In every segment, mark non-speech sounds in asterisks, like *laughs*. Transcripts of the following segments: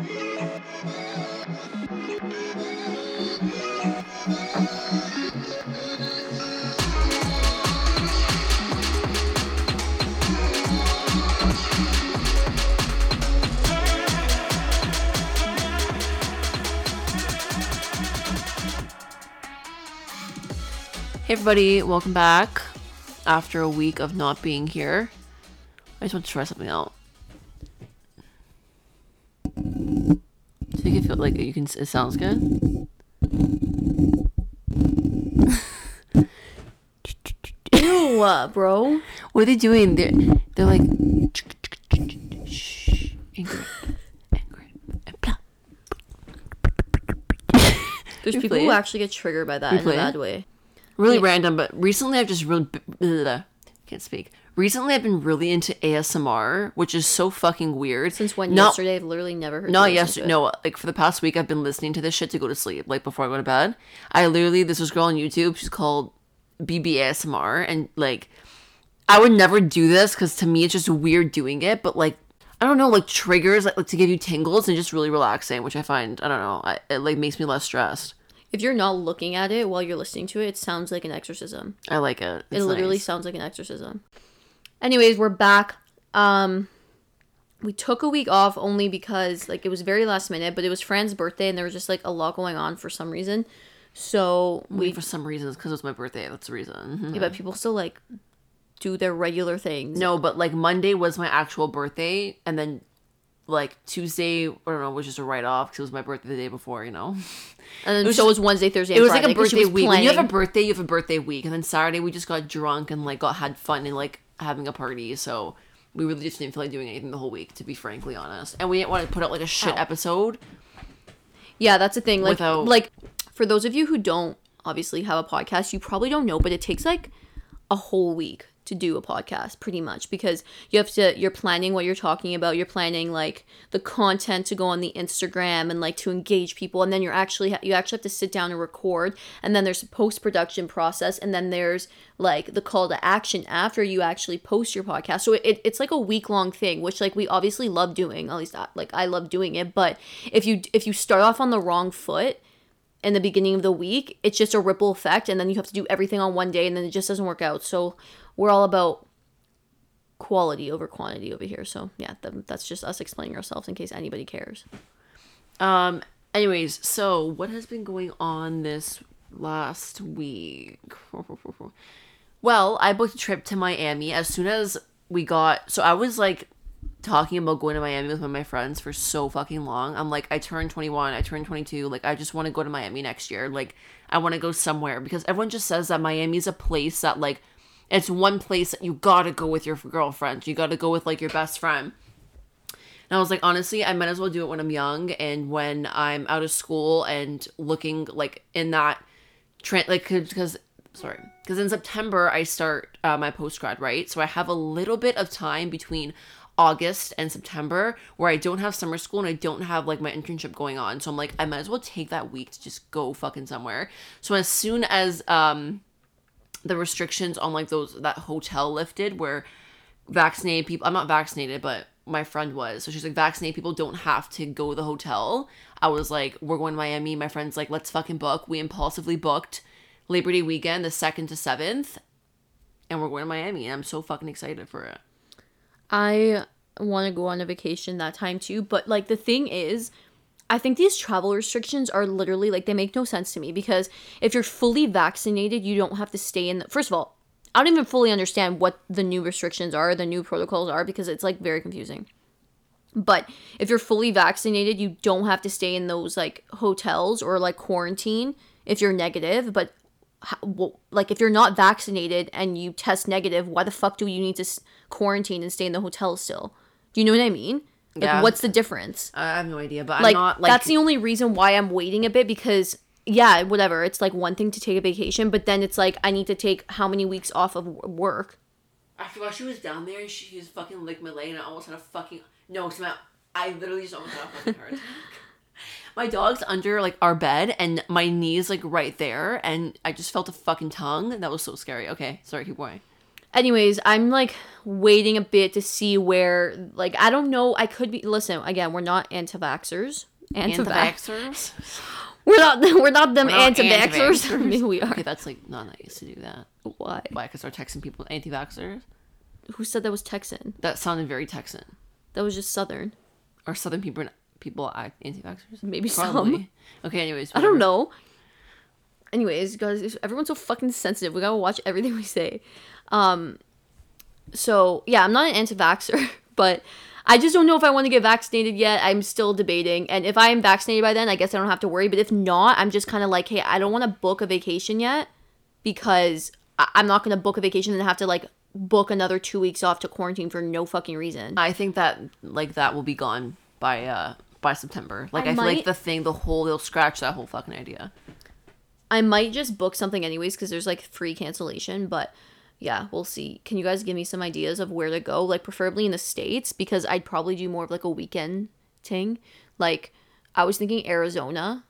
Hey everybody, welcome back after a week of not being here. I just want to try something out. You can feel like you can. It sounds good. Ew, bro. What are they doing? They're they're like. Shh, Ingrid, Ingrid. There's people who actually get triggered by that in a bad way. Really random, but recently I've just really can't speak. Recently I've been really into ASMR, which is so fucking weird. Since when Not- yesterday, I've literally never heard. Not you listen to yesterday. No, like for the past week, I've been listening to this shit to go to sleep, like before I go to bed. I literally, this was a girl on YouTube. She's called BB ASMR, and like, I would never do this because to me it's just weird doing it. But like, I don't know, like triggers like, like to give you tingles and just really relaxing, which I find I don't know, I, it like makes me less stressed. If you're not looking at it while you're listening to it, it sounds like an exorcism. I like it. it literally nice. sounds like an exorcism. Anyways, we're back. Um we took a week off only because like it was very last minute, but it was Fran's birthday and there was just like a lot going on for some reason. So we for some reasons because it was my birthday. That's the reason. Yeah, but people still like do their regular things. No, but like Monday was my actual birthday, and then like Tuesday, I don't know, was just a write off because it was my birthday the day before, you know. and then it was so just- was Wednesday, Thursday, It was like Friday, a 'cause she birthday week. When you have a birthday, you have a birthday week, and then Saturday we just got drunk and like got had fun and like having a party. So we really just didn't feel like doing anything the whole week, to be frankly honest. And we didn't want to put out like a shit Ow. episode. Yeah, that's the thing. Like, Without- like for those of you who don't obviously have a podcast, you probably don't know, but it takes like a whole week to do a podcast, pretty much, because you have to. You're planning what you're talking about. You're planning like the content to go on the Instagram and like to engage people, and then you're actually you actually have to sit down and record, and then there's a post production process, and then there's like the call to action after you actually post your podcast. So it, it's like a week long thing, which like we obviously love doing. At least I, like I love doing it, but if you if you start off on the wrong foot in the beginning of the week, it's just a ripple effect, and then you have to do everything on one day, and then it just doesn't work out. So we're all about quality over quantity over here. So yeah, th- that's just us explaining ourselves in case anybody cares. Um. Anyways, so what has been going on this last week? *laughs* well, I booked a trip to Miami as soon as we got. So I was like talking about going to Miami with one of my friends for so fucking long. I'm like, I turned 21, I turned 22. Like, I just want to go to Miami next year. Like, I want to go somewhere because everyone just says that Miami is a place that like. It's one place that you gotta go with your girlfriend. You gotta go with like your best friend. And I was like, honestly, I might as well do it when I'm young and when I'm out of school and looking like in that trend, like because sorry, because in September I start uh, my post grad, right? So I have a little bit of time between August and September where I don't have summer school and I don't have like my internship going on. So I'm like, I might as well take that week to just go fucking somewhere. So as soon as um the restrictions on like those that hotel lifted where vaccinated people I'm not vaccinated, but my friend was. So she's like, vaccinated people don't have to go to the hotel. I was like, we're going to Miami. My friend's like, let's fucking book. We impulsively booked Labor Day weekend, the second to seventh, and we're going to Miami. And I'm so fucking excited for it. I want to go on a vacation that time too, but like the thing is, I think these travel restrictions are literally like they make no sense to me because if you're fully vaccinated, you don't have to stay in the First of all, I don't even fully understand what the new restrictions are, the new protocols are because it's like very confusing. But if you're fully vaccinated, you don't have to stay in those like hotels or like quarantine if you're negative, but like if you're not vaccinated and you test negative, why the fuck do you need to quarantine and stay in the hotel still? Do you know what I mean? Like, Yeah. what's the difference? I have no idea, but Like, I'm not like that's the only reason why I'm waiting a bit because yeah, whatever. It's like one thing to take a vacation, but then it's like I need to take how many weeks off of work. I forgot she was down there and she was fucking licked my leg and I almost had a fucking no, it's my I literally just almost had a fucking heart attack. *laughs* My dog's under like our bed and my knee's like right there and I just felt a fucking tongue. That was so scary. Okay, sorry, keep going. Anyways, I'm like waiting a bit to see where like I don't know. I could be listen again. We're not anti-vaxxers. Anti-vax. Anti-vaxxers. *laughs* We're not. *laughs* We're not them We're not anti-vaxxers. *laughs* anti-vaxxers. Maybe we are. Okay, that's like not nice to do that. Why? Why? Because we're Texan people anti-vaxxers. Who said that was Texan? That sounded very Texan. That was just Southern. Or Southern people people uh, anti-vaxxers. Maybe some. Probably. Okay. Anyways, I don't know. Anyways, guys, everyone's so fucking sensitive. We gotta watch *laughs* everything we say. Um, so yeah, I'm not an anti-vaxxer, *laughs* but I just don't know if I want to get vaccinated yet. I'm still debating, and if I am vaccinated by then, I guess I don't have to worry. But if not, I'm just kind of like, hey, I don't want to book a vacation yet because I- I'm not gonna book a vacation and have to like book another two weeks off to quarantine for no fucking reason. I think that like that will be gone by uh by September. Like I I, feel might- like the thing, the whole they'll scratch that whole fucking idea. I might just book something anyways because there's like free cancellation, but yeah, we'll see. Can you guys give me some ideas of where to go? Like preferably in the states because I'd probably do more of like a weekend thing. Like I was thinking Arizona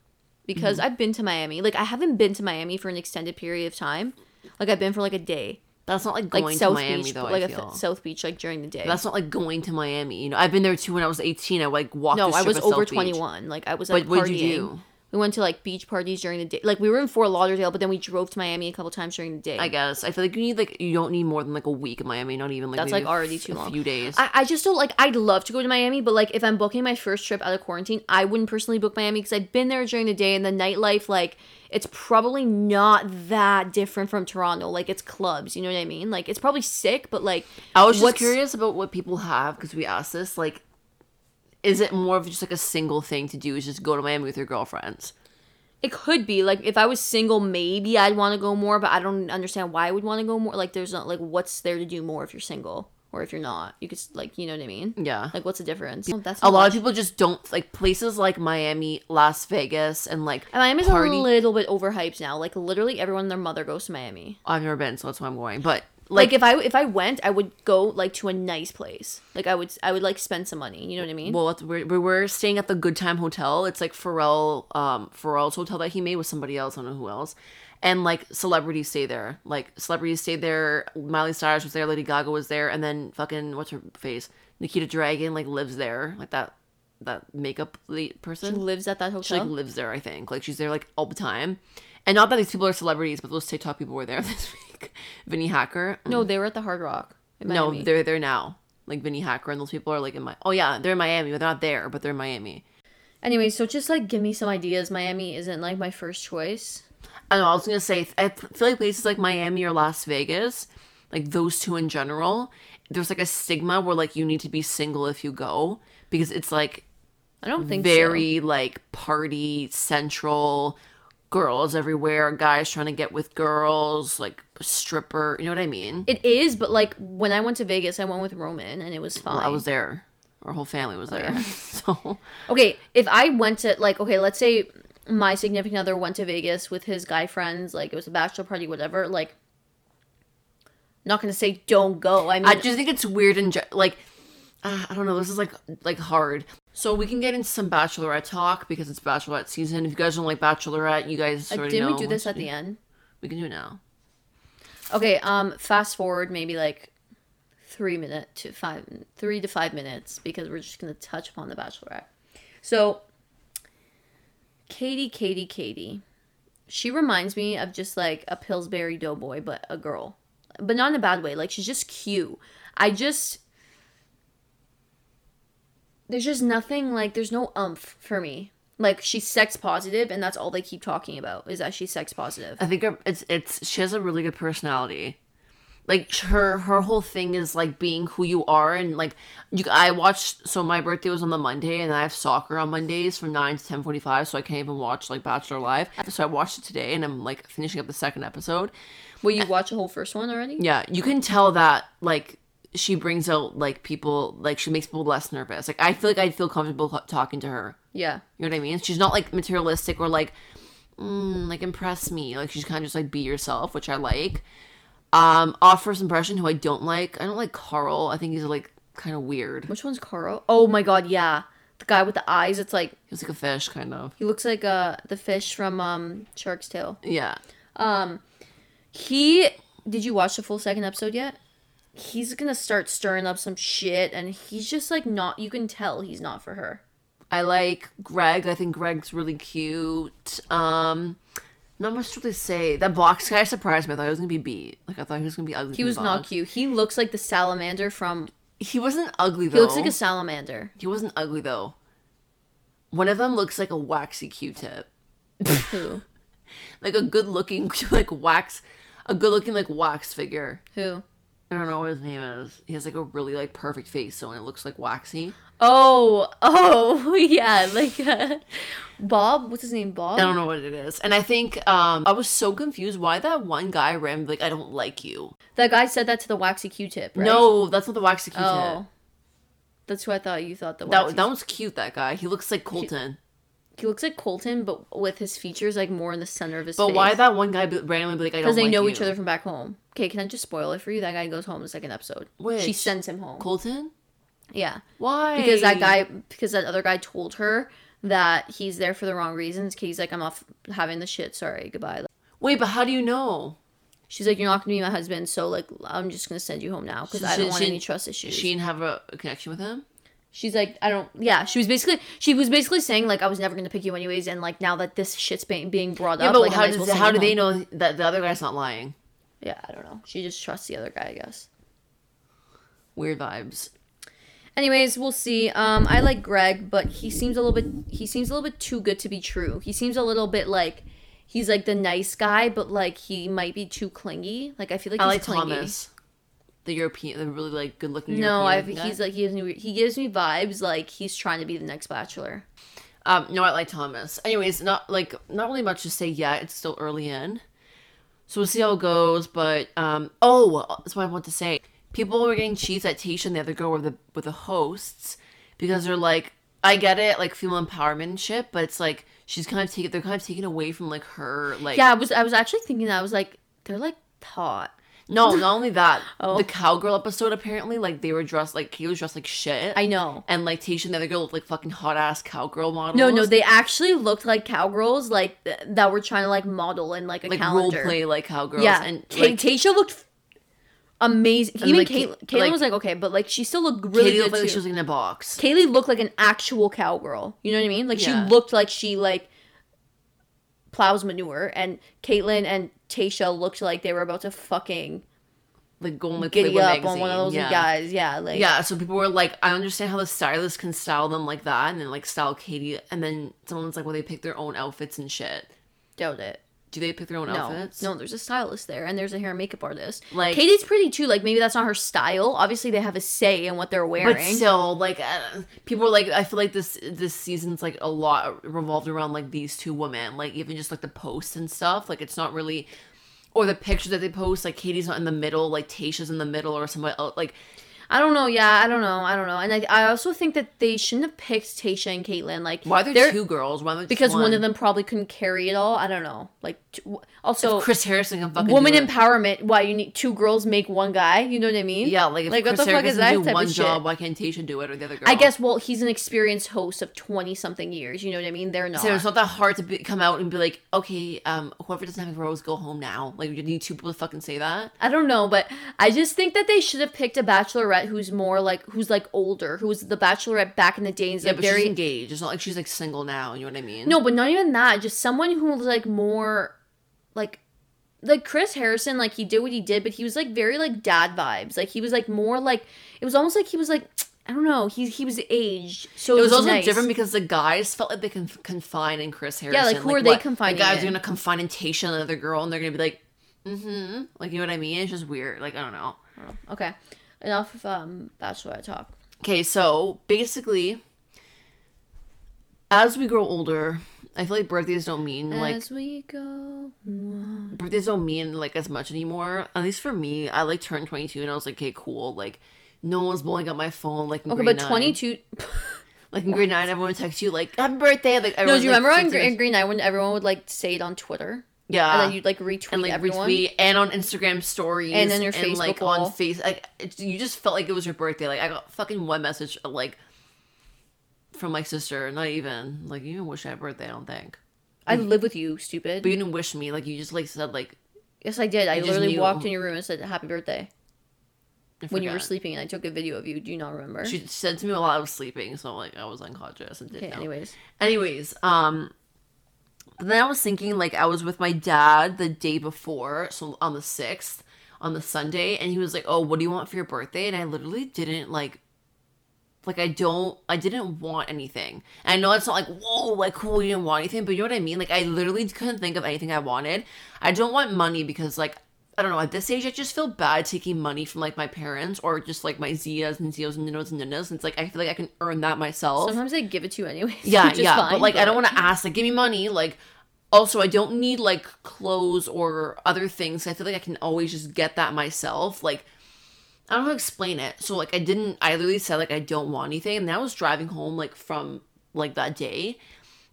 because mm-hmm. I've been to Miami. Like I haven't been to Miami for an extended period of time. Like I've been for like a day. That's not like Like going South to Miami Beach, though. like I a feel. th- South Beach like during the day. That's not like going to Miami. You know, I've been there too when I was 18. I like walked. no, I was over 21. Like I was like But what'd partying. you do? We went to like beach parties during the day. Like we were in Fort Lauderdale, but then we drove to Miami a couple times during the day. I guess I feel like you need like you don't need more than like a week in Miami. Not even like That's, like, already too a few days. I, I just don't like I'd love to go to Miami, but like if I'm booking my first trip out of quarantine, I wouldn't personally book Miami because I've been there during the day and the nightlife, like it's probably not that different from Toronto. Like it's clubs, you know what I mean? Like it's probably sick, but like I was just curious about what people have because we asked this. Like, is it more of just like a single thing to do? Is just go to Miami with your girlfriends? It could be like if I was single, maybe I'd want to go more, but I don't understand why I would want to go more. Like there's not like what's there to do more if you're single or if you're not. You could like you know what I mean? Yeah. Like what's the difference? Oh, that's a lot of people just don't like places like Miami, Las Vegas, and like And Miami's party. a little bit overhyped now. Like literally everyone and their mother goes to Miami. I've never been, so that's why I'm going. But like, like, if I if I went, I would go like to a nice place. Like I would I would like spend some money. You know what I mean? well, we're, we're we're staying at the Good Time Hotel. It's like Pharrell, um, Pharrell's hotel that he made with somebody else. I don't know who else. And like celebrities stay there. Like celebrities stayed there. Miley Cyrus was there. Lady Gaga was there. And then fucking what's her face? Nikita Dragun like lives there. Like that that makeup le- She person. lives at that hotel. She like lives there. I think like she's there like all the time. And not that these people are celebrities, but those TikTok people were there *laughs* this week. Vinny Hacker. no, they were at the Hard Rock. No, they're there now. Like Vinny Hacker and those people are like in my. Oh yeah, they're in Miami, but they're not there, but they're in Miami. Anyway, so just like give me some ideas. Miami isn't like my first choice. I know. I was gonna say I feel like places like Miami or Las Vegas, like those two in general, there's like a stigma where like you need to be single if you go because it's like I don't think so. very like party central, girls everywhere, guys trying to get with girls, like stripper. You know what I mean? It is, but like when I went to Vegas, I went with Roman, and it was fine. Well, I was there. Our whole family was there. *laughs* so Okay, if I went to like okay, let's say my significant other went to Vegas with his guy friends, like it was a bachelor party, whatever. Like, not gonna say don't go. I mean, I just think it's weird and like uh, I don't know. This is like like hard. So we can get into some Bachelorette talk because it's Bachelorette season. If you guys don't like Bachelorette, you guys uh, already didn't know. we do this at the end? We can do it now. Okay, um, fast forward maybe like three minute to five, three to five minutes because we're just gonna touch upon the Bachelorette. So, Katie, Katie, Katie, she reminds me of just like a Pillsbury Doughboy, but a girl, but not in a bad way. Like she's just cute. I just there's just nothing like there's no umph for me. Like she's sex positive, and that's all they keep talking about is that she's sex positive. I think her- it's it's she has a really good personality. Like her her whole thing is like being who you are and like you I watched so my birthday was on the Monday and I have soccer on Mondays from 9 to 10:45 so I can't even watch like Bachelor Live. So I watched it today and I'm like finishing up the second episode. Will you watch the whole first one already? Yeah, you can tell that like she brings out like people like she makes people less nervous. Like I feel like I'd feel comfortable co- talking to her. Yeah. You know what I mean? She's not like materialistic or like mm, like impress me. Like she's kind of just like be yourself, which I like. Um, off first impression, who I don't like, I don't like Karl. I think he's like kind of weird. Which one's Karl? Oh my god, yeah. The guy with the eyes, it's like He's like a fish, kind of. he looks like uh the fish from um Shark's Tale. Yeah. Um, he did you watch the full second episode yet? He's gonna start stirring up some shit, and he's just like not. You can tell he's not for her. I like Greg. I think Greg's really cute. Um, not much to really say. That box guy surprised me. I thought he was gonna be beat. Like I thought he was gonna be ugly. He was not cute. He looks like the salamander from. He wasn't ugly though. He looks like a salamander. He wasn't ugly though. One of them looks like a waxy Q-tip, Who? *laughs* like a good-looking *laughs* like wax, a good-looking like wax figure. Who? I don't know what his name is. He has like a really like perfect face, so it looks like waxy. Oh, *laughs* oh, yeah, like uh, Bob. What's his name? Bob. I don't know what it is. And I think um I was so confused why that one guy ran like I don't like you. That guy said that to the waxy Q-tip. Right? No, that's not the waxy Q-tip. Oh, that's who I thought you thought the That that was cute. That guy. He looks like Colton. He looks like Colton, but with his features like more in the center of his face. But face. why that one guy randomly be like I don't Because they like know you? each other from back home. Okay, can I just spoil it for you? That guy goes home in the second episode. She sends him home. Colton. Yeah, Why? because that guy, because that other guy told her that he's there for the wrong reasons. He's like, I'm off having the shit. Sorry, goodbye. Wait, but how do you know? She's like, you're not gonna be my husband, so like, I'm just gonna send you home now because I don't want she- any trust issues. She didn't have a, a connection with him. She's like, I don't. Yeah, she was basically, she was basically saying like, I was never gonna pick you anyways, and like now that this shit's being being brought Yeah, up, but like, how does how do they know that the other guy's not lying? Yeah, I don't know. She just trusts the other guy, I guess. Weird vibes. Anyways, we'll see. Um, I like Greg, but he seems a little bit he seems a little bit too good to be true. He seems a little bit like he's like the nice guy, but like he might be too clingy. Like I feel like I he's like clingy. Thomas, the European, the really like good looking. No, I he's like he gives me he gives me vibes like he's trying to be the next bachelor. Um, no, I like Thomas. Anyways, not like not really much to say yet. It's still early in, so we'll see how it goes. But um, oh, that's what I want to say. People were getting cheats at Tayshia and the other girl with the with the hosts because they're like, I get it, like female empowerment and shit, but it's like she's kind of taking they're kind of taking away from like her like Yeah, I was I was actually thinking that I was like they're like hot. No, not only that *laughs* Oh. the cowgirl episode apparently like they were dressed like Kate was dressed like shit. I know. and like Tayshia and the other girl looked like fucking hot ass cowgirl models. No, no, they actually looked like cowgirls, like th- that were trying to like model in like a like role play like cowgirls. Yeah, and Ka- like, Tayshia looked amazing. Even like, Kaitlyn, Ka- Kaitlyn like- was like okay, but like she still looked really Katie good looked like too. she was like in a box. Kaylee looked like an actual cowgirl. You know what I mean? Like Yeah. she looked like she like plows manure, and Kaitlyn and Tayshia looked like they were about to fucking like going like giddy up magazine. on one of those yeah. guys. Yeah, like Yeah, so people were like, I understand how the stylist can style them like that, and then like style Katie, and then someone's like, well, they pick their own outfits and shit. doubt it. Do they pick their own No, outfits? no, there's a stylist there, and there's a hair and makeup artist. Like- Katie's pretty too. Like maybe that's not her style. Obviously, they have a say in what they're wearing. But still, like uh, people are like, I feel like this this season's like a lot revolved around like these two women, like even just like the posts and stuff. Like it's not really, or the pictures that they post. Like Katie's not in the middle, like Tayshia's in the middle, or somebody else. Like I don't know. Yeah, I don't know. I don't know. And I, I also think that they shouldn't have picked Tayshia and Kaitlyn. Like, why are there two girls? Why Because one. of them probably couldn't carry it all. I don't know. Like, t- also, Chris Harrison can fucking woman empowerment. Why you need two girls make one guy? You know what I mean? Yeah, like if Like, what Chris the fuck Harrison is that do type of one shit? job, why can't Tayshia do it or the other girl? I guess. Well, he's an experienced host of twenty something years. You know what I mean? They're not. So it's not that hard to be, come out and be like, okay, um, whoever doesn't have a rose, go home now. Like, you need two people to fucking say that. I don't know, but I just think that they should have picked a bachelorette who's more like who's like older, who was the bachelorette back in the days. Yeah, like but very she's engaged. It's not like she's like single now. You know what I mean? No, but not even that. Just someone who was like more like like Chris Harrison, like he did what he did, but he was like very like dad vibes. Like he was like more like it was almost like he was like *tsk* I don't know. He he was aged, so It was also nice. different because the guys felt like they can confine in Chris Harrison. Yeah, like, who are they confining The guys in? are gonna confine in Tayshia another girl, and they're gonna be like, mm-hmm. Like, you know what I mean? It's just weird. Like, I don't know. Okay, enough of um bachelorette talk. Okay, so basically, as we grow older, I feel like birthdays don't mean like As we go, birthdays don't mean like as much anymore. At least for me, I like turned 22 and I was like, okay, cool. Like, no one's blowing up my phone. Like, in okay, grade but twenty two. *laughs* Like in grade nine, everyone would text you like, "Happy birthday!" Like, No, do you like, remember on 50 Green, Green Night when everyone would like say it on Twitter, Yeah, and then you'd like retweet and like everyone? retweet and on Instagram stories And then your and like Facebook wall. on face like it, you just felt like it was your birthday. Like I got fucking one message like from my sister, not even like you didn't wish I had a birthday. I don't think, I live with you, stupid. but you didn't wish me. Like you just like said like yes, I did. I literally walked in your room and said happy birthday. When you were sleeping and I took a video of you. Do you not remember? She said to me while I was sleeping, so like I was unconscious and didn't okay, know. anyways. Anyways, um, but then I was thinking like I was with my dad the day before, so on the sixth, on the Sunday, and he was like, "Oh, what do you want for your birthday?" And I literally didn't like. Like I don't, I didn't want anything. And I know it's not like whoa, like cool, you didn't want anything, but you know what I mean. Like I literally couldn't think of anything I wanted. I don't want money because like I don't know. At this age, I just feel bad taking money from like my parents or just like my Zias and Zios and Ninos and Ninas. And it's like I feel like I can earn that myself. Sometimes they give it to you anyways. Yeah, which is yeah. fine, but like I don't want to ask like give me money. Like also I don't need like clothes or other things. I feel like I can always just get that myself. Like I don't know how to explain it. So like I didn't I literally said like I don't want anything and then I was driving home like from like that day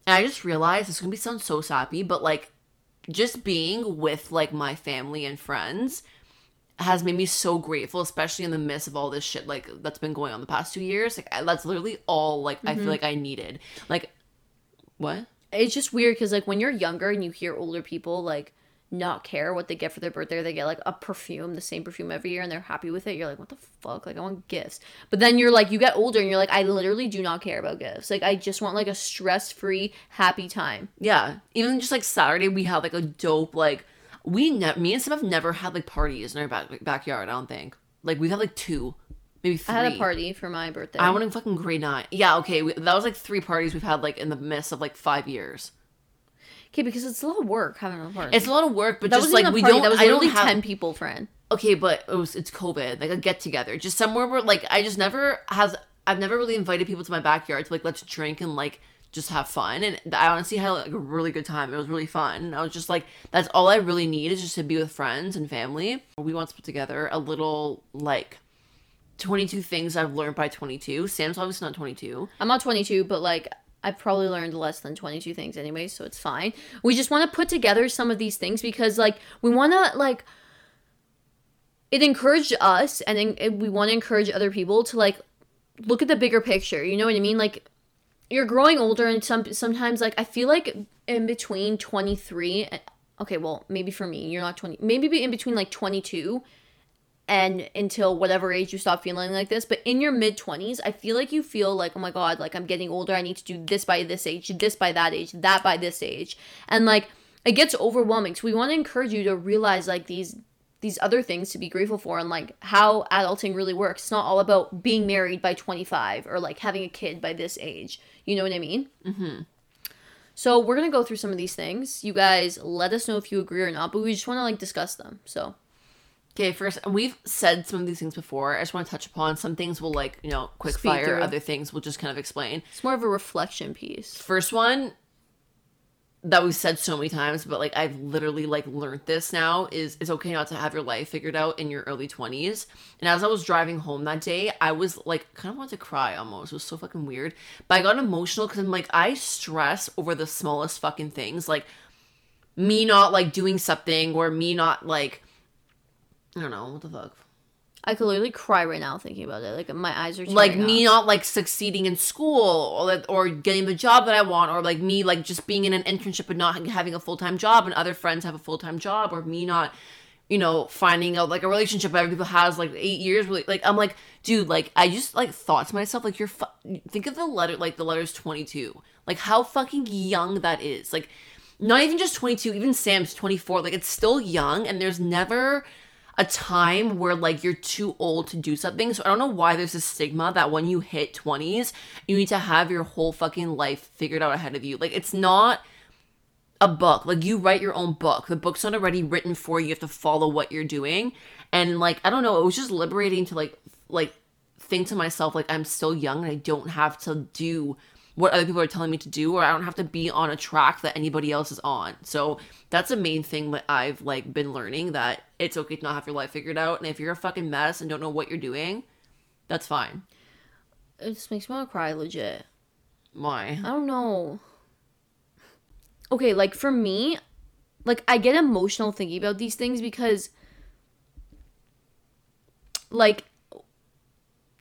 and I just realized it's gonna be sound so sappy, but like just being with like my family and friends has made me so grateful, especially in the midst of all this shit like that's been going on the past two years. Like I- that's literally all like I feel mm-hmm. like I needed. Like what? it's just weird because like when you're younger and you hear older people like not care what they get for their birthday they get like a perfume the same perfume every year and they're happy with it you're like what the fuck like i want gifts but then you're like you get older and you're like i literally do not care about gifts like i just want like a stress-free happy time Yeah, even just like Saturday, we had like a dope like we ne- me and Sam have never had like parties in our back- backyard. I don't think like we've had like two, maybe three. i had a party for my birthday I went in fucking grade nine. Yeah, okay, we, that was like three parties we've had like in the midst of like five years. Okay because it's a lot of work having a party It's a lot of work, but that just like we party, don't. that was I don't have 10 people friend okay, but it was it's COVID, like a get together, just somewhere where like I just never has I've never really invited people to my backyard to like let's drink and like just have fun, and I honestly had like a really good time. It was really fun, and I was just like, that's all I really need is just to be with friends and family. We want to put together a little like. 22 things I've learned by 22. Sam's obviously not 22. I'm not 22, but like I probably learned less than 22 things anyway, so it's fine. We just want to put together some of these things because like we want to like it encouraged us and en- we want to encourage other people to like look at the bigger picture. You know what I mean? Like you're growing older and some sometimes like I feel like in between 23 and, okay, well, maybe for me, you're not 20. Maybe be in between like 22 and until whatever age you stop feeling like this but in your mid 20s i feel like you feel like oh my god like i'm getting older. I need to do this by this age this by that age that by this age. And like it gets overwhelming. So we want to encourage you to realize like these these other things to be grateful for and like how adulting really works. It's not all about being married by 25 or like having a kid by this age. You know what i mean? Mm-hmm. So we're gonna go through some of these things. You guys let us know if you agree or not but we just want to like discuss them. So Okay, first, we've said some of these things before. I just want to touch upon some things we'll like, you know, quick Speed fire. through. Other things we'll just kind of explain. it's more of a reflection piece First one that we've said so many times, but like I've literally like learned this now is it's okay not to have your life figured out in your early 20s. And as I was driving home that day, I was like kind of wanted to cry almost. It was so fucking weird. But I got emotional because I'm like, I stress over the smallest fucking things. Like me not like doing something or me not like I don't know, what the fuck. I could literally cry right now thinking about it. Like my eyes are like me not like succeeding in school or or getting the job that I want or like me like just being in an internship and not having a full-time job and other friends have a full-time job or me not you know finding out like a relationship that people has like 8 years really like I'm like dude like I just like thought to myself like you're fu- think of the letter like the letter's 22 like how fucking young that is like not even just 22 even Sam's 24 like it's still young and there's never a time where like you're too old to do something. So I don't know why there's a stigma that when you hit 20s, you need to have your whole fucking life figured out ahead of you. Like it's not a book. Like you write your own book. The book's not already written for you. You have to follow what you're doing. And like I don't know, it was just liberating to like like think to myself like I'm still young and I don't have to do what other people are telling me to do or I don't have to be on a track that anybody else is on. So that's the main thing that I've like been learning that it's okay to not have your life figured out and if you're a fucking mess and don't know what you're doing, that's fine. It just makes me want to cry legit. Why? I don't know. Okay, like for me, like I get emotional thinking about these things because like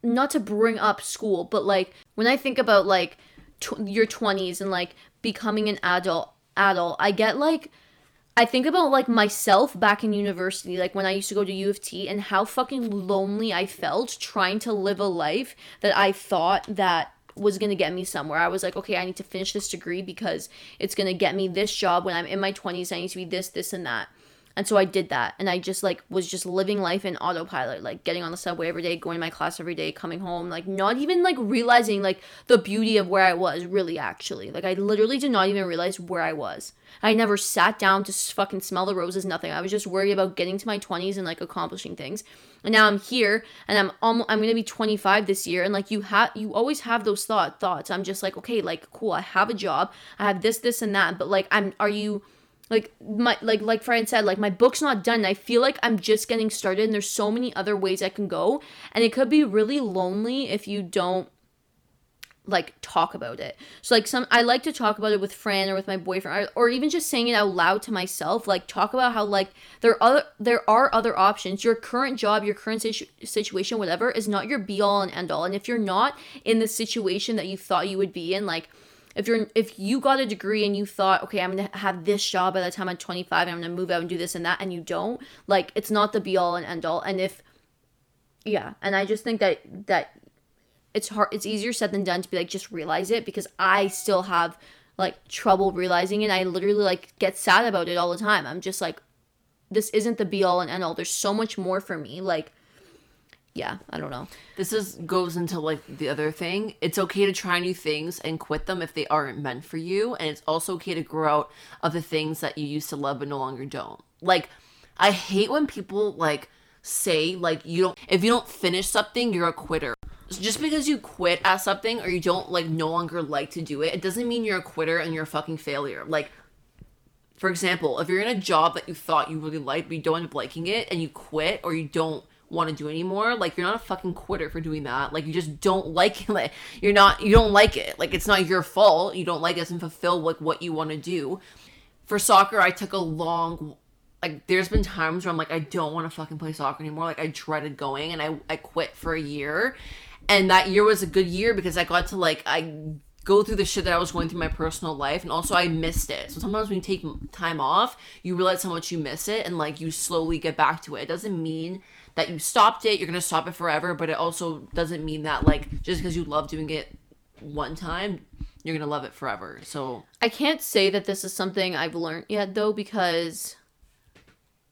not to bring up school, but like when I think about like tw- your 20s and like becoming an adult adult, I get like I think about like myself back in university, like when I used to go to U of T and how fucking lonely I felt trying to live a life that I thought that was going to get me somewhere. I was like, okay, I need to finish this degree because it's going to get me this job when I'm in my 20s. I need to be this, this, and that. And so I did that. And I just like was just living life in autopilot, like getting on the subway every day, going to my class every day, coming home, like not even like realizing like the beauty of where I was really actually. Like I literally did not even realize where I was. I never sat down to fucking smell the roses, nothing. I was just worried about getting to my 20s and like accomplishing things. And now I'm here and I'm almost I'm going to be 25 this year and like you have you always have those thought thoughts. I'm just like, okay, like cool, I have a job. I have this this and that, but like I'm are you like my like like Fran said, like my book's not done. I feel like I'm just getting started and there's so many other ways I can go. And it could be really lonely if you don't like talk about it. So like some I like to talk about it with Fran or with my boyfriend or, or even just saying it out loud to myself. Like talk about how like there are other there are other options. Your current job, your current situ- situation, whatever, is not your be all and end all. And if you're not in the situation that you thought you would be in, like if you're if you got a degree and you thought okay i'm gonna have this job by the time i'm 25 and i'm gonna move out and do this and that and you don't like it's not the be all and end all and if yeah and i just think that that it's hard it's easier said than done to be like just realize it because i still have like trouble realizing it. I literally like get sad about it all the time. I'm just like this isn't the be all and end all there's so much more for me. Like yeah i don't know. This is goes into like the other thing. It's okay to try new things and quit them if they aren't meant for you and it's also okay to grow out of the things that you used to love but no longer don't. Like i hate when people like say like you don't if you don't finish something you're a quitter. Just because you quit at something or you don't like no longer like to do it, it doesn't mean you're a quitter and you're a fucking failure. Like, for example, if you're in a job that you thought you really liked, but you don't end up liking it and you quit or you don't want to do anymore, like you're not a fucking quitter for doing that. Like you just don't like it. *laughs* Like, you're not you don't like it. Like it's not your fault. You don't like it and fulfill like what you want to do. For soccer, I took a long like there's been times where I'm like I don't want to fucking play soccer anymore. Like I dreaded going and I I quit for a year and that year was a good year because I got to like I go through the shit that I was going through my personal life and also I missed it. So sometimes when you take time off, you realize how much you miss it and like you slowly get back to it. It doesn't mean that you stopped it, you're to stop it forever, but it also doesn't mean that like just because you love doing it one time, you're to love it forever. So I can't say that this is something I've learned yet though because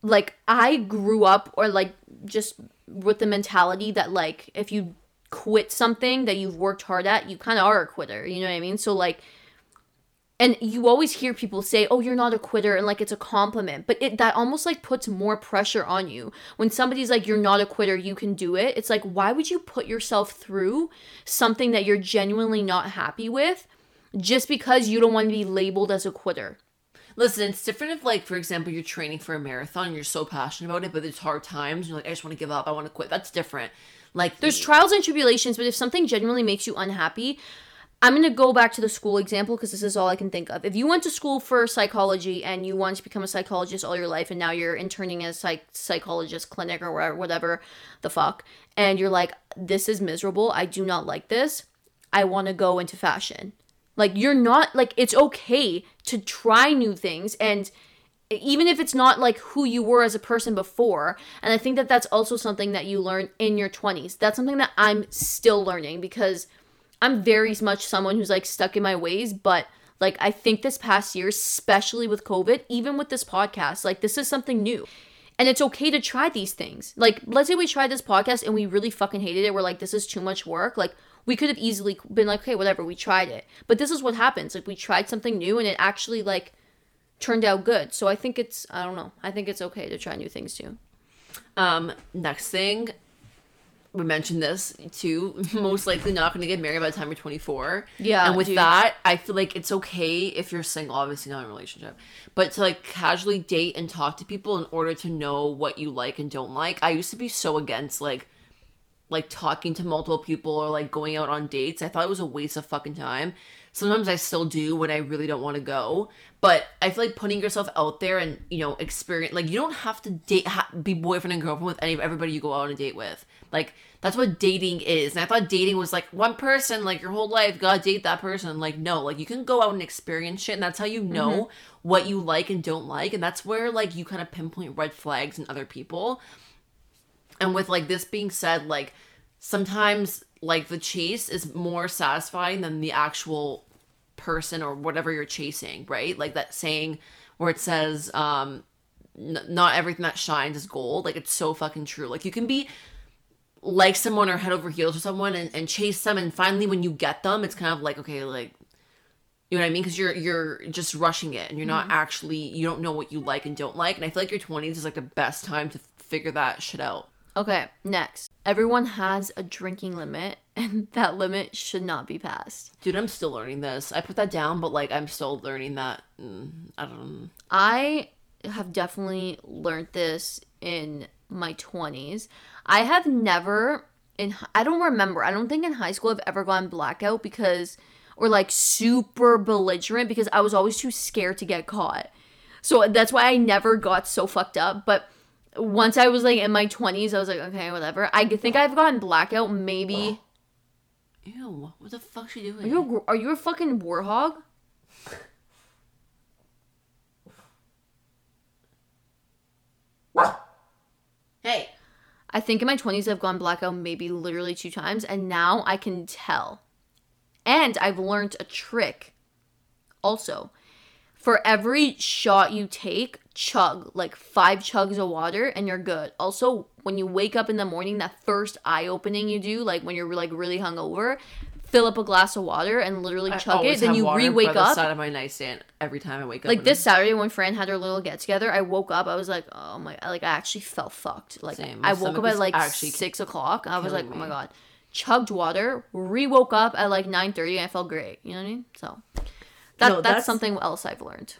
like I grew up or like just with the mentality that like if you quit something that you've worked hard at, you kind of are a quitter. You know what I mean? So like and you always hear people say, "Oh, you're not a quitter," and like it's a compliment, but it that almost like puts more pressure on you when somebody's like, "You're not a quitter, you can do it." It's like, why would you put yourself through something that you're genuinely not happy with just because you don't want to be labeled as a quitter? Listen, it's different if, like, for example, you're training for a marathon and you're so passionate about it, but it's hard times. You're like, I just want to give up. I want to quit. That's different. Like there's trials and tribulations, but if something genuinely makes you unhappy, I'm going to go back to the school example because this is all I can think of. If you went to school for psychology and you wanted to become a psychologist all your life and now you're interning in a psych- psychologist clinic or whatever, whatever the fuck, and you're like, this is miserable, I do not like this, I want to go into fashion. Like, you're not, like, it's okay to try new things and even if it's not like who you were as a person before. And i think that that's also something that you learn in your 20s that's something that i'm still learning because i'm very much someone who's like stuck in my ways. But like i think this past year especially with covid even with this podcast like this is something new. And it's okay to try these things. Like let's say we tried this podcast and we really fucking hated it. We're like this is too much work. Like we could have easily been like okay whatever we tried it. But this is what happens. Like we tried something new and it actually like turned out good. So I think it's I don't know. I think it's okay to try new things too. Um, next thing, we mentioned this too. *laughs* Most likely not going to get married by the time you're 24. Yeah. And with dude. that, I feel like it's okay if you're single, obviously not in a relationship, but to like casually date and talk to people in order to know what you like and don't like. I used to be so against like like talking to multiple people or like going out on dates. I thought it was a waste of fucking time. Sometimes I still do when I really don't want to go. But I feel like putting yourself out there and you know experience like you don't have to date ha- be boyfriend and girlfriend with any of everybody you go out on a date with. Like that's what dating is. And I thought dating was like one person, like your whole life, gotta date that person. Like no, like you can go out and experience shit, and that's how you know Mm-hmm. what you like and don't like, and that's where like you kind of pinpoint red flags in other people. And with like this being said, like sometimes like the chase is more satisfying than the actual person or whatever you're chasing, right? Like that saying where it says, um, n- not everything that shines is gold. Like it's so fucking true. Like you can be like someone or head over heels for someone and, and chase them and finally when you get them it's kind of like okay like you know what I mean? Because you're you're just rushing it and you're not actually you don't know what you like and don't like. And I feel like your twenties is like the best time to figure that shit out. Okay, next. Everyone has a drinking limit, *laughs* and that limit should not be passed. Dude, I'm still learning this. I put that down, but like I'm still learning that. Mm, I don't know. I have definitely learned this in my 20s. I have never in I don't remember. I don't think in high school I've ever gone blackout because or like super belligerent because I was always too scared to get caught. So that's why I never got so fucked up, but once I was like in my 20s, I was like, okay, whatever. I think I've gotten blackout maybe. Ew, what the fuck's she doing? Are you a, are you a fucking warhog? hey, I think in my 20s I've gone blackout maybe literally two times and now I can tell. And I've learned a trick also. For every shot you take, chug like 5 chugs of water and you're good. Also, when you wake up in the morning, that first eye opening you do, like when you're like really hungover, fill up a glass of water and literally I chug it. Then you re-wake by the up. side of my nightstand every time I wake up. Like this Saturday when Fran had her little get together, I woke up. I was like, oh my! Like I actually felt fucked. Like Same. I woke up at like actually six o'clock. I was like, killing oh my god! Chugged water, re woke up at like nine thirty, and I felt great. You know what I mean? So that No, that's, that's- something else I've learned.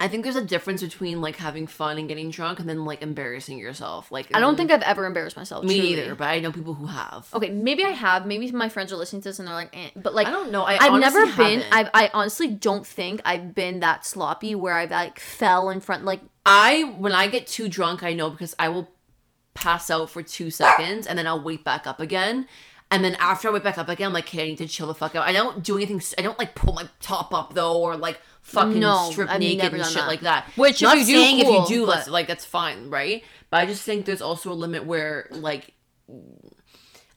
I think there's a difference between like having fun and getting drunk and then like embarrassing yourself. Like I don't think I've ever embarrassed myself. me truly. either, but I know people who have. Okay, maybe I have. Maybe my friends are listening to this and they're like, eh. but like I don't know. I I've never been. haven't. I I honestly don't think I've been that sloppy where I've like fell in front. Like I when I get too drunk, I know because I will pass out for two seconds and then I'll wake back up again. And then after I wake back up again, I'm like, okay, I need to chill the fuck out. I don't do anything. I don't like pull my top up though, or like fucking No, strip I've naked and shit that. like that. Which if not you do, saying cool, if you do, but- that's like that's fine, right? But I just think there's also a limit where like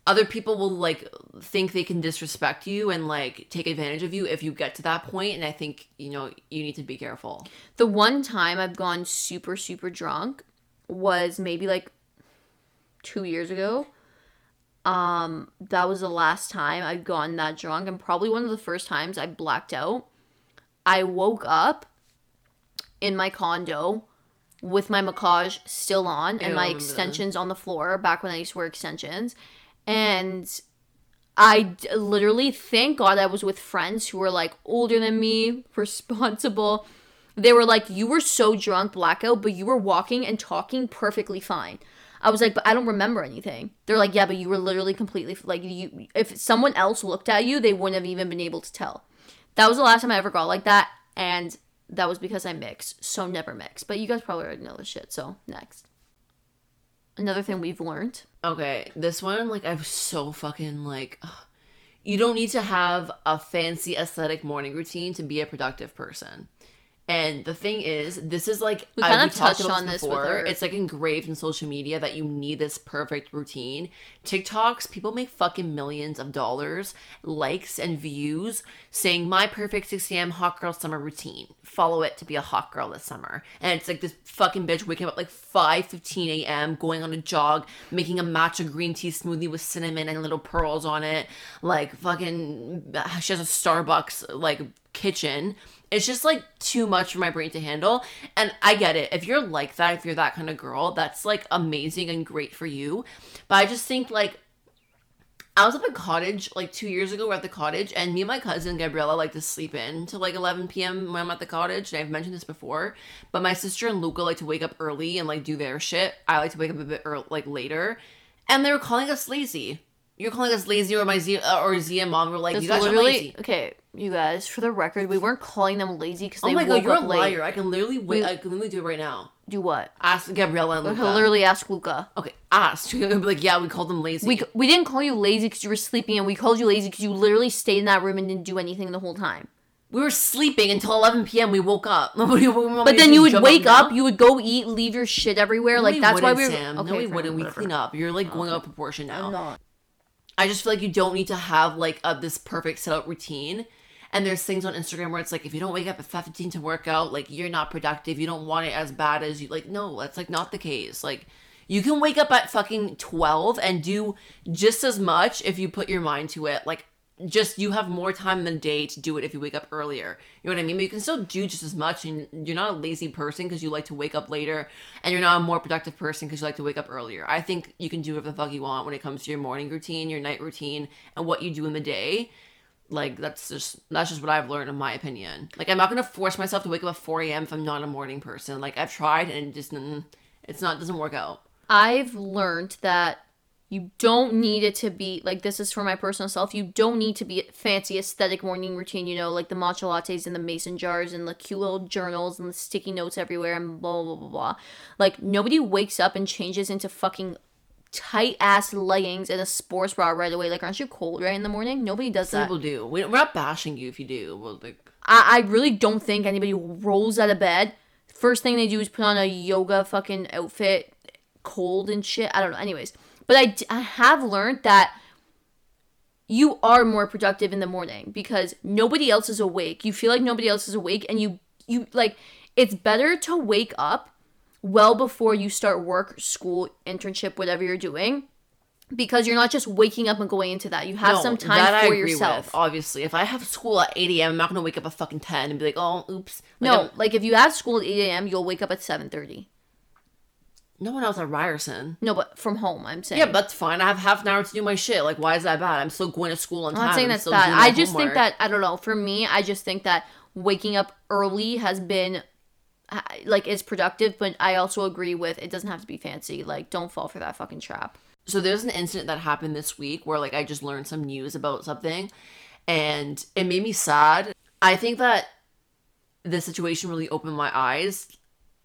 other people will like think they can disrespect you and like take advantage of you if you get to that point and i think you know you need to be careful The one time I've gone super, super drunk was maybe like two years ago. Um, that was the last time I'd gone that drunk, and probably one of the first times I blacked out. I woke up in my condo with my massage still on and my extensions on the floor back when I used to wear extensions. And I d- literally thank God I was with friends who were like older than me, *laughs* responsible. They were like, You were so drunk, blackout, but you were walking and talking perfectly fine. I was like, But I don't remember anything. They're like, Yeah, but you were literally completely like, you. If someone else looked at you, they wouldn't have even been able to tell. That was the last time I ever got like that. And that was because I mixed. So never mix. But you guys probably already know this shit. So next. Another thing we've learned. okay this one like I'm so fucking like ugh. you don't need to have a fancy aesthetic morning routine to be a productive person and the thing is this is like We I- kind of talked touched on this with before. our- it's like engraved in social media that you need this perfect routine. Tiktoks people make fucking millions of dollars likes and views saying my perfect 6 a.m hot girl summer routine. Follow it to be a hot girl this summer. And it's like this fucking bitch waking up at like 5 15 a.m going on a jog making a matcha green tea smoothie with cinnamon and little pearls on it. Like fucking she has a starbucks like kitchen it's just like too much for my brain to handle and i get it if you're like that if you're that kind of girl that's like amazing and great for you but i just think like I was at the cottage like two years ago. We're at the cottage, and me and my cousin Gabriella like to sleep in till like 11 p.m. when I'm at the cottage. And I've mentioned this before, but my sister and Luca like to wake up early and like do their shit. I like to wake up a bit early, like later, and they were calling us lazy. You're calling us lazy, or my Z uh, or Zia mom were like, That's you guys are lazy. okay. You guys, for the record, we weren't calling them lazy because oh they. Oh my god, you're a up late. liar. I can literally wait. I can literally do it right now. Do what? Ask Gabriella and Luca. literally ask Luca. Okay, ask. *laughs* She'll be like, yeah, we called them lazy. We, we didn't call you lazy because you were sleeping, and we called you lazy because you literally stayed in that room and didn't do anything the whole time. We were sleeping until 11 p.m. We woke up. *laughs* Nobody, But then you would wake up, you would go eat, leave your shit everywhere. No, like we that's why we were. Sam. Okay, no, we wouldn't. We clean up. You're like going out of proportion now. I'm not. I just feel like you don't need to have like a, this perfect set out routine. And there's things on Instagram where it's like if you don't wake up at 15 to work out, like you're not productive. You don't want it as bad as you like. No, that's like not the case. Like you can wake up at fucking 12 and do just as much if you put your mind to it. Like just you have more time in the day to do it if you wake up earlier. You know what I mean? But you can still do just as much and you're not a lazy person because you like to wake up later and you're not a more productive person because you like to wake up earlier. I think you can do whatever the fuck you want when it comes to your morning routine, your night routine, and what you do in the day. Like that's just that's just what I've learned in my opinion. Like I'm not gonna force myself to wake up at 4 a.m. if I'm not a morning person. Like I've tried and it just mm, it's not doesn't work out. I've learned that you don't need it to be like this is for my personal self. You don't need to be fancy aesthetic morning routine, you know, like the matcha lattes and the mason jars and the cute little journals and the sticky notes everywhere and blah blah blah blah. Like nobody wakes up and changes into fucking tight ass leggings and a sports bra right away. Like aren't you cold right in the morning? Nobody does Some that. people do. We- We're not bashing you if you do. Well, like I, I really don't think anybody rolls out of bed. First thing they do is put on a yoga fucking outfit, cold and shit. I don't know. Anyways, but I, I have learned that you are more productive in the morning because nobody else is awake. You feel like nobody else is awake, and you you like it's better to wake up well before you start work, school, internship, whatever you're doing. Because you're not just waking up and going into that. You have No, some time for yourself. With, obviously, if I have school at 8 a.m., I'm not gonna wake up at fucking 10 and be like, oh, oops. Like, No, I'm- like if you have school at 8 a.m., you'll wake up at 7.30. no one else at Ryerson. No, but from home, I'm saying. Yeah, but that's fine. I have half an hour to do my shit. Like, why is that bad? I'm still going to school on time. I'm not saying that's bad. I just think that, I don't know, for me, I just think that waking up early has been, like, is productive, but I also agree with it doesn't have to be fancy. Like, don't fall for that fucking trap. So there's an incident that happened this week where like I just learned some news about something and it made me sad. I think that this situation really opened my eyes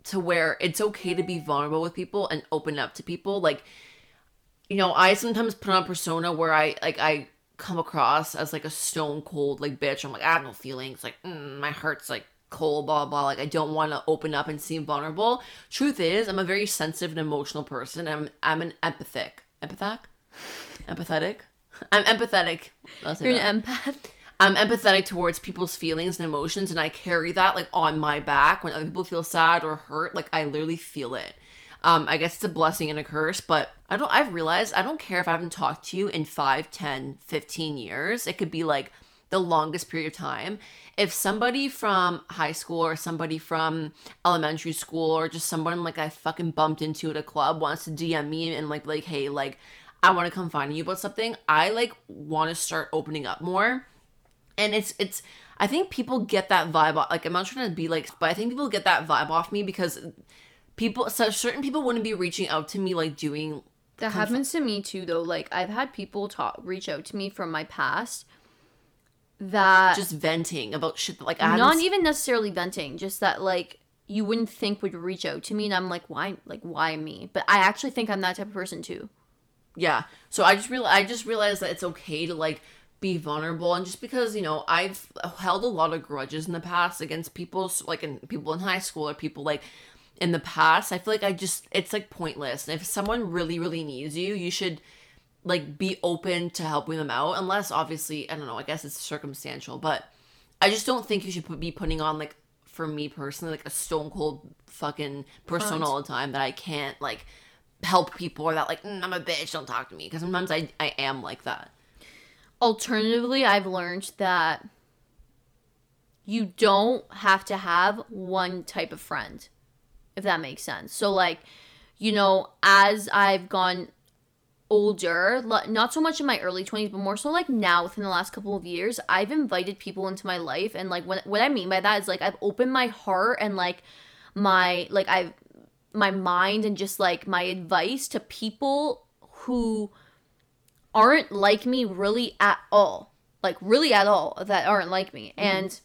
to where it's okay to be vulnerable with people and open up to people. Like, you know, I sometimes put on a persona where I like I come across as like a stone cold like bitch. I'm like I have no feelings. Like mm, my heart's like cold. Blah blah. Like I don't want to open up and seem vulnerable. Truth is, I'm a very sensitive and emotional person. I'm I'm an empathic. Empathic. Empathetic. I'm empathetic. You're that. an empath. I'm empathetic towards people's feelings and emotions, and I carry that like on my back when other people feel sad or hurt. Like I literally feel it. Um, I guess it's a blessing and a curse, but I don't. I've realized I don't care if I haven't talked to you in 5, 10, 15 years. It could be like the longest period of time. If somebody from high school or somebody from elementary school or just someone like I fucking bumped into at a club wants to DM me and like like hey like I want to come find you about something, I like want to start opening up more and it's it's I think people get that vibe off. Like I'm not trying to be like, but I think people get that vibe off me because people, so certain people wouldn't be reaching out to me like doing. That happens to me too, though. Like, I've had people talk, reach out to me from my past that Just venting about shit that like I not even necessarily venting, just that like you wouldn't think would reach out to me, and I'm like, why, like, why me? But I actually think I'm that type of person too. yeah so i just real i just realized that it's okay to like be vulnerable and just because you know i've held a lot of grudges in the past against people like in people in high school or people like in the past i feel like i just it's like pointless and if someone really really needs you you should like be open to helping them out unless obviously i don't know i guess it's circumstantial but i just don't think you should put, be putting on like for me personally like a stone cold fucking persona all the time that i can't like help people or that like mm, i'm a bitch don't talk to me because sometimes i i am like that Alternatively, I've learned that you don't have to have one type of friend, if that makes sense. So, like, you know, as I've gone Mm-hmm. older, not so much in my early 20s, but more so like now within the last couple of years, I've invited people into my life. And, like, what, what I mean by that is, like, I've opened my heart and, like, my, like, I've, my mind and just, like, my advice to people who aren't like me really at all. like really at all that aren't like me mm-hmm. and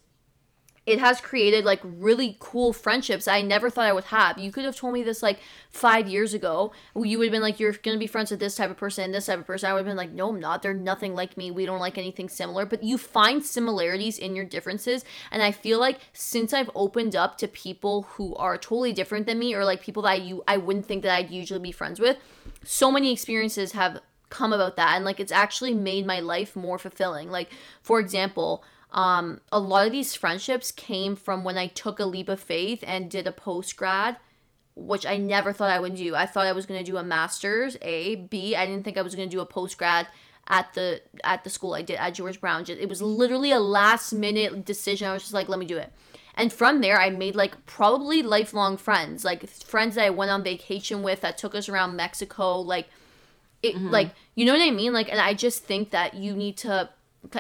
it has created like really cool friendships I never thought I would have. You could have told me this like five years ago. You would have been like, you're gonna be friends with this type of person this type of person. I would have been like, no, I'm not. They're nothing like me. We don't like anything similar. But you find similarities in your differences. And I feel like since I've opened up to people who are totally different than me or like people that you I wouldn't think that I'd usually be friends with, so many experiences have come about that and like it's actually made my life more fulfilling. Like, for example, um, a lot of these friendships came from when I took a leap of faith and did a post grad, which I never thought I would do. I thought I was gonna do a master's, A, B. I didn't think I was gonna do a post grad at the at the school I did at George Brown. It was literally a last minute decision. I was just like, let me do it. And from there, I made like probably lifelong friends, like friends that I went on vacation with that took us around Mexico, like it, like you know what I mean, like. And I just think that you need to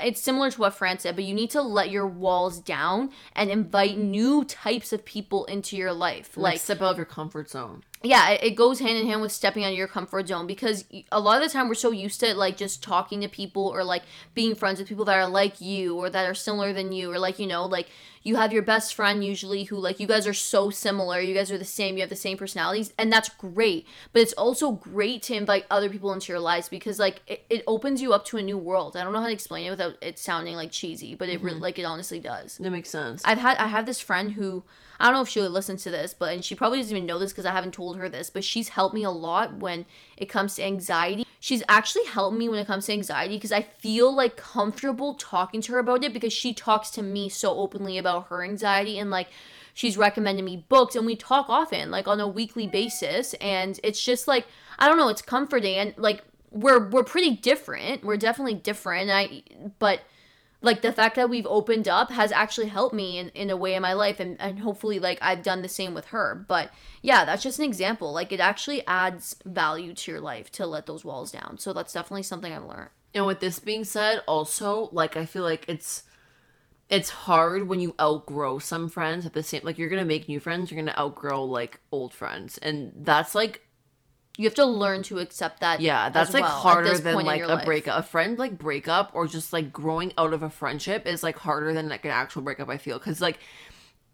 it's similar to what Fran said, but you need to let your walls down and invite new types of people into your life. Like, Like, step out of your comfort zone. yeah, it, it goes hand in hand with stepping out of your comfort zone because a lot of the time we're so used to like just talking to people or like being friends with people that are like you or that are similar than you or like you know like you have your best friend usually who like you guys are so similar, you guys are the same, you have the same personalities, and that's great. But it's also great to invite other people into your lives because like it, it opens you up to a new world. I don't know how to explain it without it sounding like cheesy, but it really mm-hmm. like it honestly does. That makes sense. I've had I have this friend who I don't know if she would listen to this, but and she probably doesn't even know this because I haven't told her this, but she's helped me a lot when it comes to anxiety. She's actually helped me when it comes to anxiety because I feel like comfortable talking to her about it because she talks to me so openly about her anxiety and like she's recommended me books and we talk often like on a weekly basis and it's just like I don't know, it's comforting and like we're we're pretty different. We're definitely different. I but like the fact that we've opened up has actually helped me in, in a way in my life and, and hopefully like i've done the same with her. But yeah that's just an example. Like it actually adds value to your life to let those walls down. So that's definitely something i've learned. And with this being said, also like I feel like it's it's hard when you outgrow some friends at the same like you're gonna make new friends, you're gonna outgrow like old friends. And that's like you have to learn to accept that yeah, that's like well harder than like a life. breakup. A friend like breakup or just like growing out of a friendship is like harder than like an actual breakup, I feel. Cause like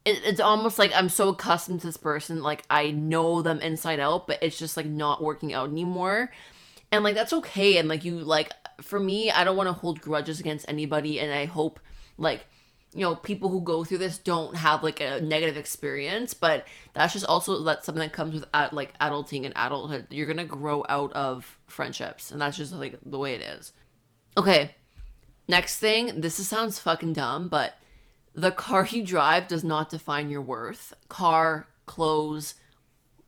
it, it's almost like I'm so accustomed to this person, like I know them inside out, but it's just like not working out anymore. And like that's okay. And like you like for me, I don't want to hold grudges against anybody and I hope like you know people who go through this don't have like a negative experience but that's just also that's something that comes with ad, like adulting and adulthood. You're gonna grow out of friendships and that's just like the way it is. Okay next thing this is, sounds fucking dumb but the car you drive does not define your worth. Car clothes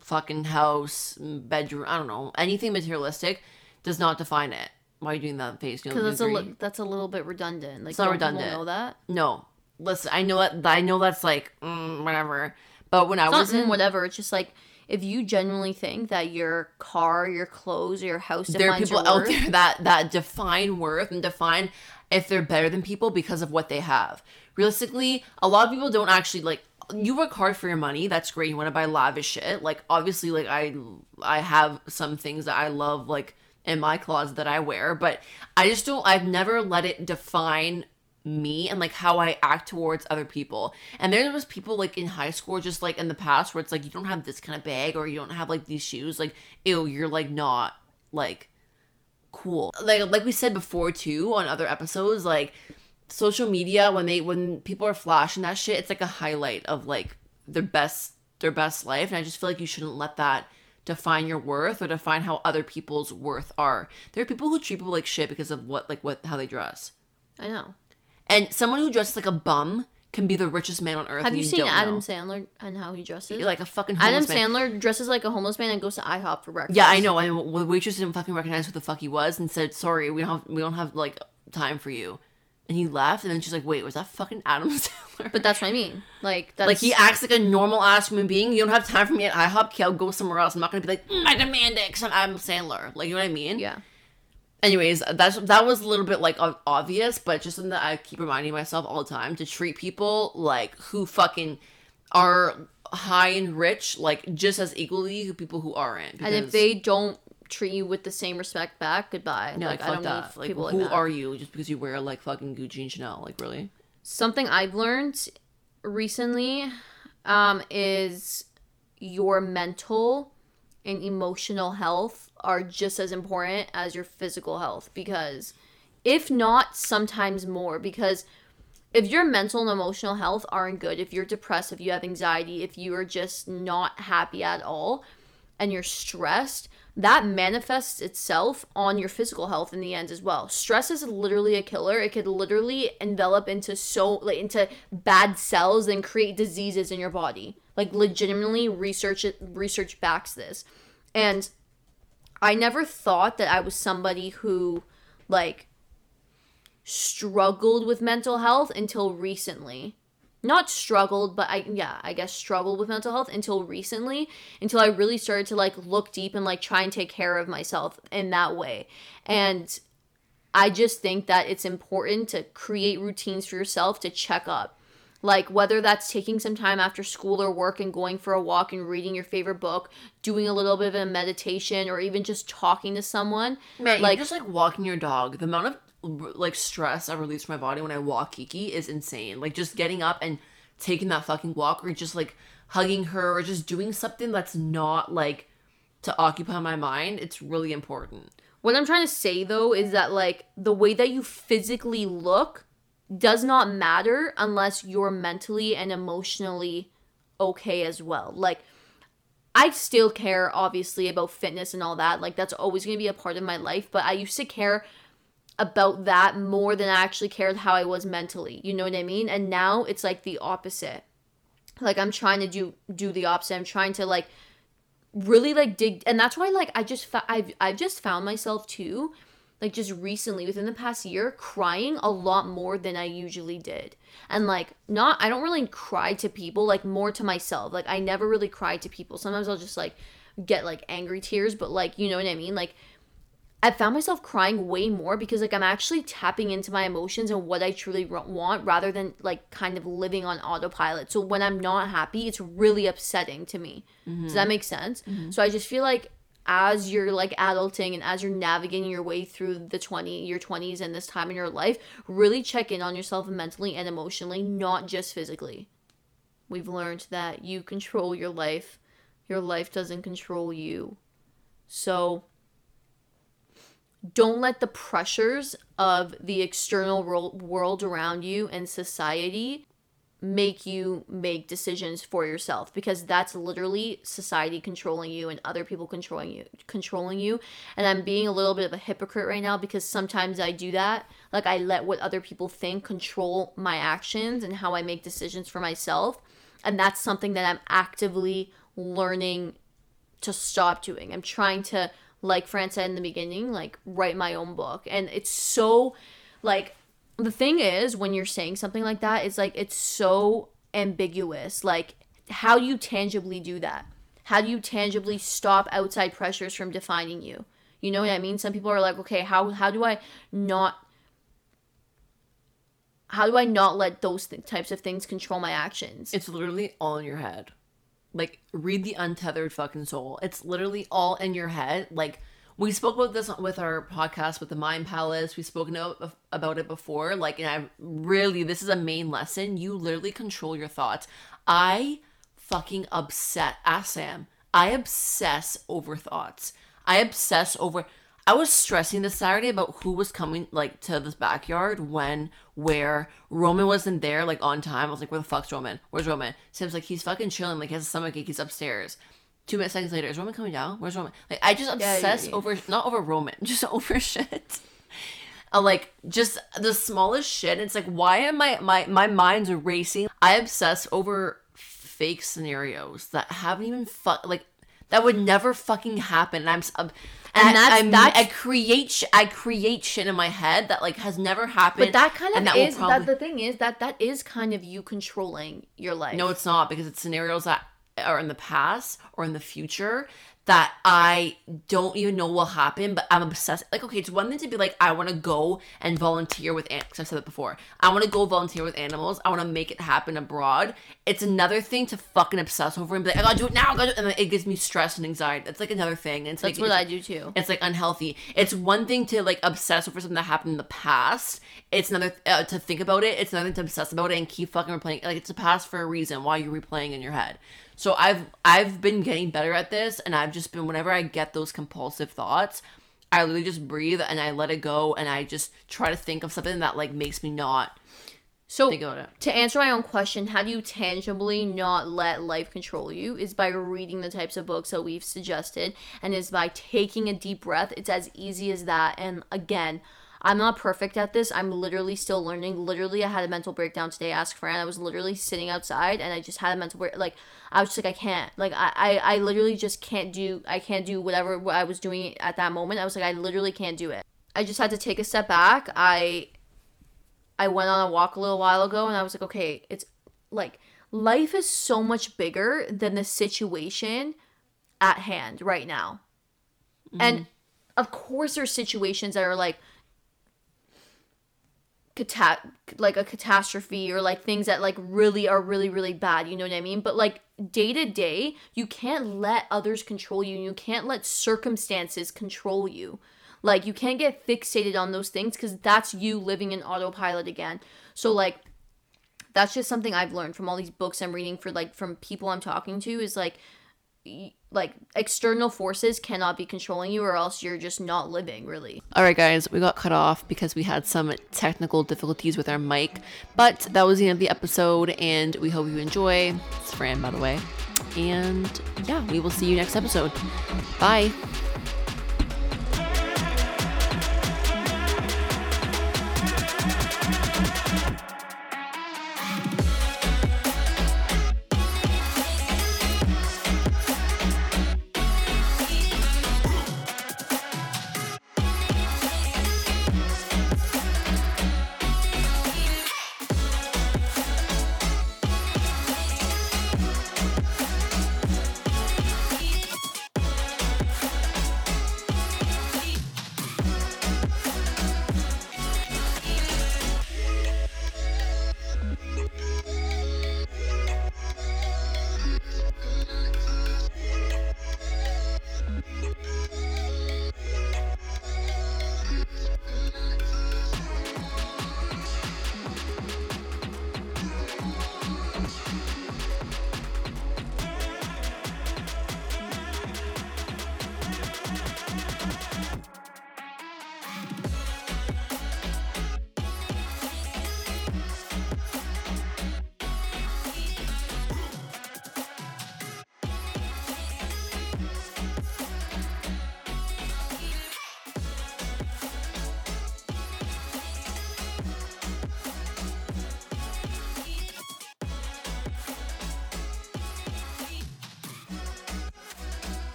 fucking house bedroom i don't know anything materialistic does not define it. Why are you doing that face because that's a li- that's a little bit redundant. Like not don't redundant. know that? No, listen. I know that. I know that's like mm, whatever. But when I it's not was in, mm, whatever it's just like if you genuinely think that your car your clothes or your house there are people out worth, there that that define worth and define if they're better than people because of what they have. Realistically, a lot of people don't actually like. You work hard for your money. That's great. You want to buy lavish shit. Like obviously, like I I have some things that I love like in my closet that I wear, but I just don't. I've never let it define me and like how I act towards other people. And there was people like in high school, just like in the past, where it's like you don't have this kind of bag or you don't have like these shoes. Like, ew, you're like not like cool. Like like we said before too on other episodes, like social media when they when people are flashing that shit, it's like a highlight of like their best their best life. And I just feel like you shouldn't let that define your worth or define how other people's worth are. There are people who treat people like shit because of what like what how they dress. i know And someone who dresses like a bum can be the richest man on earth. have and you seen adam know. sandler and how he dresses Like a fucking adam homeless man. sandler dresses like a homeless man and goes to ihop for breakfast Yeah, I know. And the waitress didn't fucking recognize who the fuck he was and said, "Sorry, we don't have we don't have like time for you." And he left, and then she's like, "Wait, was that fucking Adam *laughs* Sandler?" but that's what i mean like that's like he acts like a normal ass human being. You don't have time for me at IHOP. Okay, I'll go somewhere else. I'm not gonna be like, mm, I demand it because I'm Adam Sandler. Like, you know what I mean? yeah Anyways, that's that was a little bit like obvious, but just something that I keep reminding myself all the time to treat people like who fucking are high and rich like just as equally who people who aren't. and if they don't treat you with the same respect back, goodbye. Yeah, like, like, I don't that. Like, people who like that. are you just because you wear like fucking Gucci and Chanel? Like, really? Something I've learned recently um, is your mental and emotional health are just as important as your physical health because if not sometimes more because if your mental and emotional health aren't good if you're depressed if you have anxiety if you are just not happy at all and you're stressed that manifests itself on your physical health in the end as well. Stress is literally a killer. It could literally envelop into so like into bad cells and create diseases in your body. Like legitimately research it research backs this. And i never thought that i was somebody who like struggled with mental health until recently. Not struggled but i yeah i guess struggled with mental health until recently until i really started to like look deep and like try and take care of myself in that way. And i just think that it's important to create routines for yourself to check up like whether that's taking some time after school or work and going for a walk and reading your favorite book doing a little bit of a meditation or even just talking to someone Man, like like just like walking your dog. The amount of like stress I release from my body when I walk Kiki is insane. Like just getting up and taking that fucking walk, or just like hugging her, or just doing something that's not like to occupy my mind. It's really important. What I'm trying to say though is that like the way that you physically look does not matter unless you're mentally and emotionally okay as well. Like I still care obviously about fitness and all that. Like that's always going to be a part of my life, but I used to care about that more than I actually cared how I was mentally. You know what I mean? And now it's like the opposite. Like I'm trying to do do the opposite. I'm trying to like really like dig and that's why like I just fa- I've I've just found myself too like just recently within the past year crying a lot more than I usually did. And like not I don't really cry to people like more to myself. Like I never really cry to people. Sometimes I'll just like get like angry tears, but like you know what I mean? Like I found myself crying way more because like I'm actually tapping into my emotions and what I truly want rather than like kind of living on autopilot. So when I'm not happy, it's really upsetting to me. Does that mm-hmm. make sense? Mm-hmm. So I just feel like as you're like adulting and as you're navigating your way through the 20 your 20s and this time in your life, really check in on yourself mentally and emotionally, not just physically. We've learned that you control your life. Your life doesn't control you. So don't let the pressures of the external world around you and society make you make decisions for yourself because that's literally society controlling you and other people controlling you controlling you and I'm being a little bit of a hypocrite right now because sometimes I do that like I let what other people think control my actions and how I make decisions for myself and that's something that I'm actively learning to stop doing. I'm trying to, like Fran said in the beginning, like write my own book. And it's so, like, the thing is, when you're saying something like that, it's like, it's so ambiguous. Like, how do you tangibly do that? How do you tangibly stop outside pressures from defining you? You know what I mean? Some people are like, okay, how, how do I not how do I not let those th- types of things control my actions? It's literally all in your head. Like read the untethered fucking soul. It's literally all in your head. Like we spoke about this with our podcast with the Mind Palace. We've spoken about, it before. Like, and I really, this is a main lesson. You literally control your thoughts. I fucking upset. Ask Sam. I obsess over thoughts. I obsess over. I was stressing this Saturday about who was coming like to this backyard when, where Roman wasn't there like on time. I was like, where the fuck's Roman? Where's Roman? Sam's like, he's fucking chilling. Like he has a stomach ache. He's upstairs. Two minutes seconds later, is Roman coming down? Where's Roman? Like I just Yeah, obsess yeah. over not over Roman, *laughs* just over shit. Uh, like just the smallest shit. It's like why am I my my mind's racing? I obsess over fake scenarios that haven't even fu- like that would never fucking happen. And I'm um, and, And that's- that's, that's- I create sh- I create shit in my head that like has never happened. But that kind of and that is probably- that the thing is that that is kind of you controlling your life. No, it's not because it's scenarios that are in the past or in the future that I don't even know will happen, but I'm obsessed. Like, okay, it's one thing to be like, I want to go and volunteer with animals. I've said that before. I want to go volunteer with animals. I want to make it happen abroad. It's another thing to fucking obsess over and be like, I gotta do it now. I gotta do it. And it gives me stress and anxiety. It's like another thing. It's That's like, what I do too. it's like unhealthy. It's one thing to like obsess over something that happened in the past. It's another uh, to think about it. It's another thing to obsess about it and keep fucking replaying. Like it's a past for a reason. Why you're replaying in your head. So I've I've been getting better at this, and I've just been whenever I get those compulsive thoughts, I literally just breathe and I let it go, and I just try to think of something that like makes me not So think about it. to answer my own question, how do you tangibly not let life control you? Is by reading the types of books that we've suggested, and is by taking a deep breath. It's as easy as that. And again, I'm not perfect at this. I'm literally still learning. Literally, I had a mental breakdown today. Ask Fran. I was literally sitting outside, and I just had a mental break. Like I was just like, I can't. Like I, I, I literally just can't do. I can't do whatever what I was doing at that moment. I was like, I literally can't do it. I just had to take a step back. I I went on a walk a little while ago and I was like, okay, it's like life is so much bigger than the situation at hand right now. And mm-hmm. of course there's situations that are like cata- like a catastrophe or like things that like really are really really bad, you know what I mean? But like day to day, you can't let others control you. You can't let circumstances control you. Like you can't get fixated on those things cuz that's you living in autopilot again. So like that's just something I've learned from all these books I'm reading for like from people I'm talking to is like like external forces cannot be controlling you or else you're just not living really. All right, guys, we got cut off because we had some technical difficulties with our mic, but that was the end of the episode, and we hope you enjoy. It's Fran, by the way. And yeah, we will see you next episode. Bye.